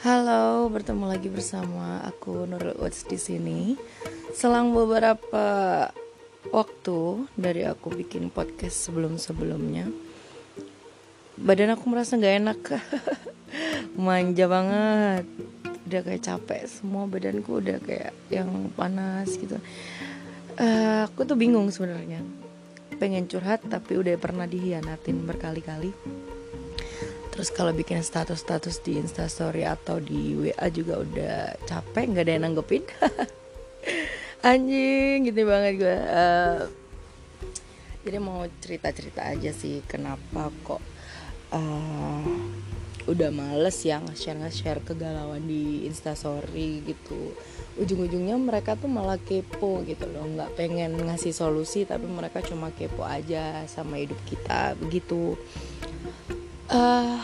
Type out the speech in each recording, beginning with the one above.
Halo, bertemu lagi bersama aku Nurul Uts di sini. Selang beberapa waktu dari aku bikin podcast sebelum-sebelumnya, badan aku merasa nggak enak, manja banget, udah kayak capek, semua badanku udah kayak yang panas gitu. Uh, aku tuh bingung sebenarnya, pengen curhat tapi udah pernah dihianatin berkali-kali terus kalau bikin status-status di instastory atau di wa juga udah capek nggak ada yang nanggepin. Anjing gitu banget gue. Uh, jadi mau cerita-cerita aja sih kenapa kok uh, udah males ya nge-share nge-share kegalauan di instastory gitu. Ujung-ujungnya mereka tuh malah kepo gitu loh. Nggak pengen ngasih solusi tapi mereka cuma kepo aja sama hidup kita begitu uh,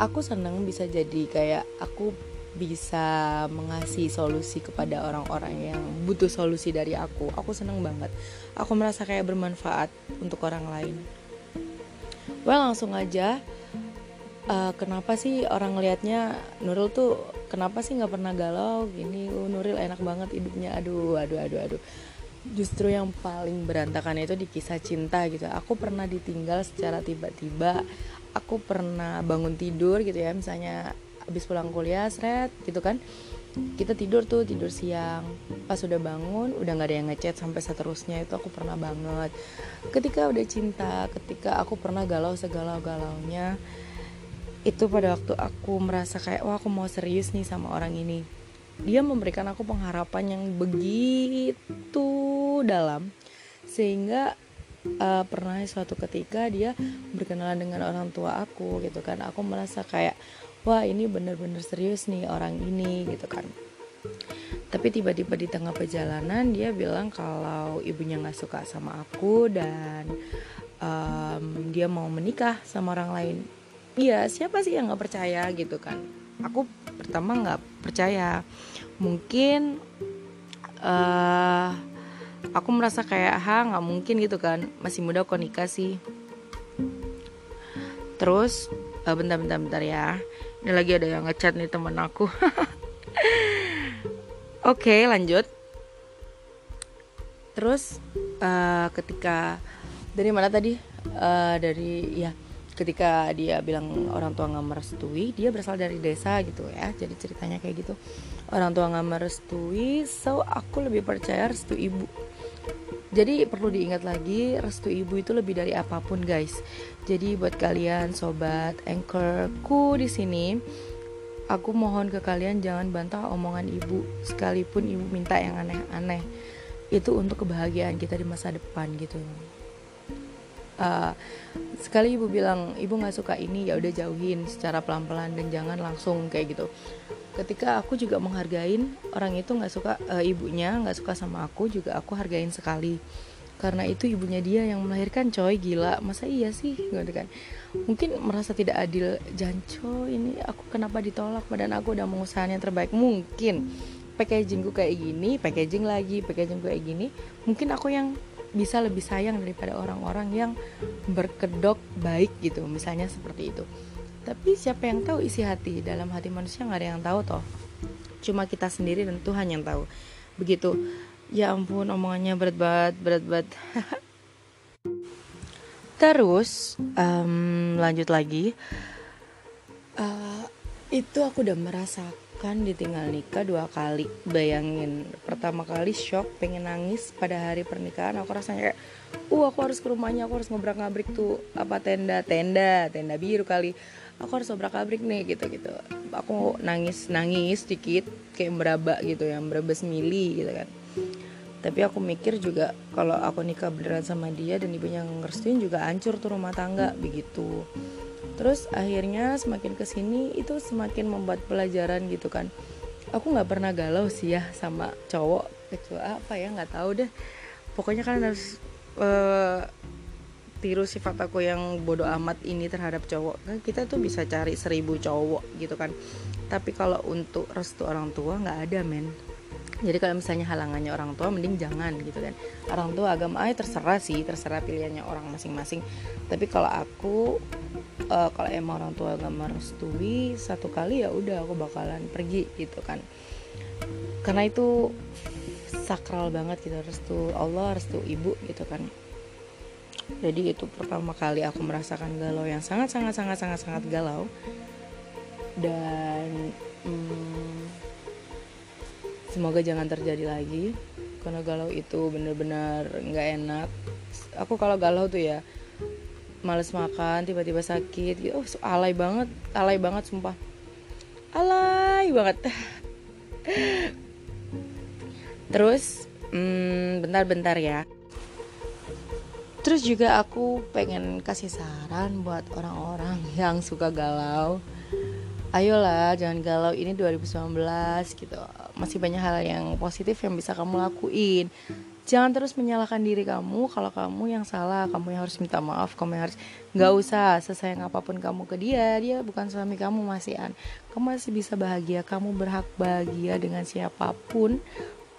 aku senang bisa jadi kayak aku bisa mengasih solusi kepada orang-orang yang butuh solusi dari aku. Aku seneng banget. Aku merasa kayak bermanfaat untuk orang lain. Well langsung aja. Uh, kenapa sih orang ngelihatnya Nurul tuh kenapa sih nggak pernah galau gini? Uh, Nurul enak banget hidupnya. Aduh, aduh, aduh, aduh. Justru yang paling berantakan itu di kisah cinta gitu. Aku pernah ditinggal secara tiba-tiba aku pernah bangun tidur gitu ya misalnya habis pulang kuliah seret gitu kan. Kita tidur tuh tidur siang. Pas udah bangun udah nggak ada yang ngechat sampai seterusnya. Itu aku pernah banget. Ketika udah cinta ketika aku pernah galau segalau galaunya itu pada waktu aku merasa kayak wah aku mau serius nih sama orang ini. Dia memberikan aku pengharapan yang begitu dalam sehingga uh, pernah suatu ketika dia berkenalan dengan orang tua aku gitu kan. Aku merasa kayak wah ini bener-bener serius nih orang ini gitu kan. Tapi tiba-tiba di tengah perjalanan dia bilang kalau ibunya nggak suka sama aku dan um, dia mau menikah sama orang lain. Iya siapa sih yang nggak percaya gitu kan? Aku pertama nggak percaya. Mungkin uh, aku merasa kayak ha nggak mungkin gitu kan masih muda kok nikah sih. Terus uh, bentar bentar bentar ya. Ini lagi ada yang ngechat nih temen aku. Oke okay, lanjut. Terus uh, ketika dari mana tadi? Uh, dari ya ketika dia bilang orang tua nggak merestui dia berasal dari desa gitu ya. Jadi ceritanya kayak gitu. Orang tua nggak merestui so aku lebih percaya restu ibu jadi perlu diingat lagi restu ibu itu lebih dari apa pun guys. Jadi buat kalian sobat anchorku di sini, aku mohon ke kalian jangan bantah omongan ibu sekalipun ibu minta yang aneh-aneh. Itu untuk kebahagiaan kita di masa depan gitu. Uh, sekali ibu bilang ibu nggak suka ini ya udah jauhin secara pelan-pelan dan jangan langsung kayak gitu ketika aku juga menghargain orang itu nggak suka uh, ibunya nggak suka sama aku juga aku hargain sekali. Karena itu ibunya dia yang melahirkan coy gila. Masa iya sih? Gitu kan. Mungkin merasa tidak adil. Janco ini aku kenapa ditolak? Badan aku udah mengusahakan yang terbaik. Mungkin packagingku kayak gini packaging lagi packaging kayak gini. Mungkin aku yang bisa lebih sayang daripada orang-orang yang berkedok baik gitu misalnya seperti itu tapi siapa yang tahu isi hati? Dalam hati manusia nggak ada yang tahu toh. Cuma kita sendiri dan Tuhan yang tahu. Begitu. Ya ampun omongannya berat banget berat banget. Terus um, lanjut lagi. Uh, itu aku udah merasakan ditinggal nikah dua kali. Bayangin pertama kali shock pengen nangis pada hari pernikahan aku rasanya kayak uh aku harus ke rumahnya aku harus ngobrak ngabrik tuh apa tenda tenda tenda biru kali. Aku harus obrak abrik nih gitu gitu aku nangis nangis sedikit kayak meraba gitu yang meraba semili gitu kan. Tapi aku mikir juga kalau aku nikah beneran sama dia dan ibunya ngerestuin juga hancur tuh rumah tangga begitu terus akhirnya semakin ke sini itu semakin membuat pelajaran gitu kan. Aku nggak pernah galau sih ya sama cowok kecuali apa ya nggak tahu deh. Pokoknya kan harus uh, tiru sifat aku yang bodoh amat ini terhadap cowok. Kan kita tuh bisa cari seribu cowok gitu kan. Tapi kalau untuk restu orang tua nggak ada men. Jadi kalau misalnya halangannya orang tua mending jangan gitu kan. Orang tua agama ay terserah sih terserah pilihannya orang masing-masing. Tapi kalau aku uh, kalau emang orang tua gak merestui satu kali ya udah aku bakalan pergi gitu kan. Karena itu sakral banget gitu restu Allah restu ibu gitu kan. Jadi itu pertama kali aku merasakan galau yang sangat sangat sangat sangat sangat galau. Dan hmm, semoga jangan terjadi lagi. Karena galau itu bener-bener nggak enak. Aku kalau galau tuh ya males makan tiba-tiba sakit gitu. Oh, alay banget alay banget sumpah. Alay banget. Terus hmm, bentar-bentar ya. Terus juga aku pengen kasih saran buat orang-orang yang suka galau. Ayolah jangan galau ini 2019 gitu. Masih banyak hal yang positif yang bisa kamu lakuin jangan terus menyalahkan diri kamu kalau kamu yang salah kamu yang harus minta maaf kamu yang harus nggak usah sesayang apa pun kamu ke dia dia bukan suami kamu masih an. Kamu masih bisa bahagia kamu berhak bahagia dengan siapa pun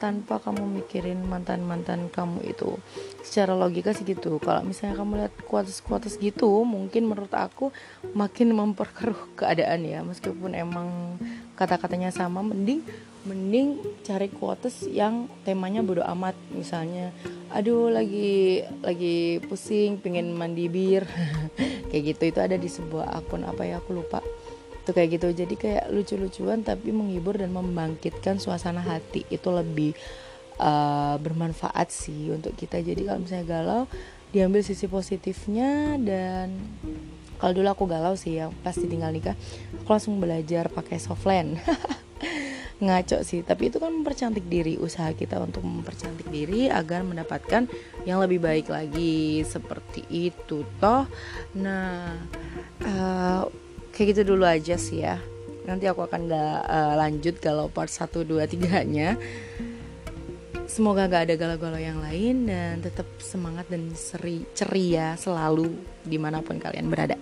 tanpa kamu mikirin mantan mantan kamu itu. Secara logika sih gitu. Kalau misalnya kamu lihat kuatas kuatas gitu mungkin menurut aku makin memperkeruh keadaan ya. Meskipun emang kata-katanya sama mending mending cari kuatas yang temanya bodo amat. Misalnya aduh lagi lagi pusing pengen mandi bir. Kayak gitu itu ada di sebuah akun apa ya aku lupa. Tuh kayak gitu. Jadi kayak lucu-lucuan tapi menghibur dan membangkitkan suasana hati. Itu lebih uh, bermanfaat sih untuk kita. Jadi kalau misalnya galau diambil sisi positifnya dan kalau dulu aku galau sih ya pasti tinggal nikah aku langsung belajar pakai softland ngaco sih. Tapi itu kan mempercantik diri usaha kita untuk mempercantik diri agar mendapatkan yang lebih baik lagi. Seperti itu toh. Nah uh, kayak gitu dulu aja sih ya. Nanti aku akan gak, uh, lanjut kalau part 1, 2, 3 nya semoga gak ada galau-galau yang lain dan tetap semangat dan seri ceria selalu di mana pun kalian berada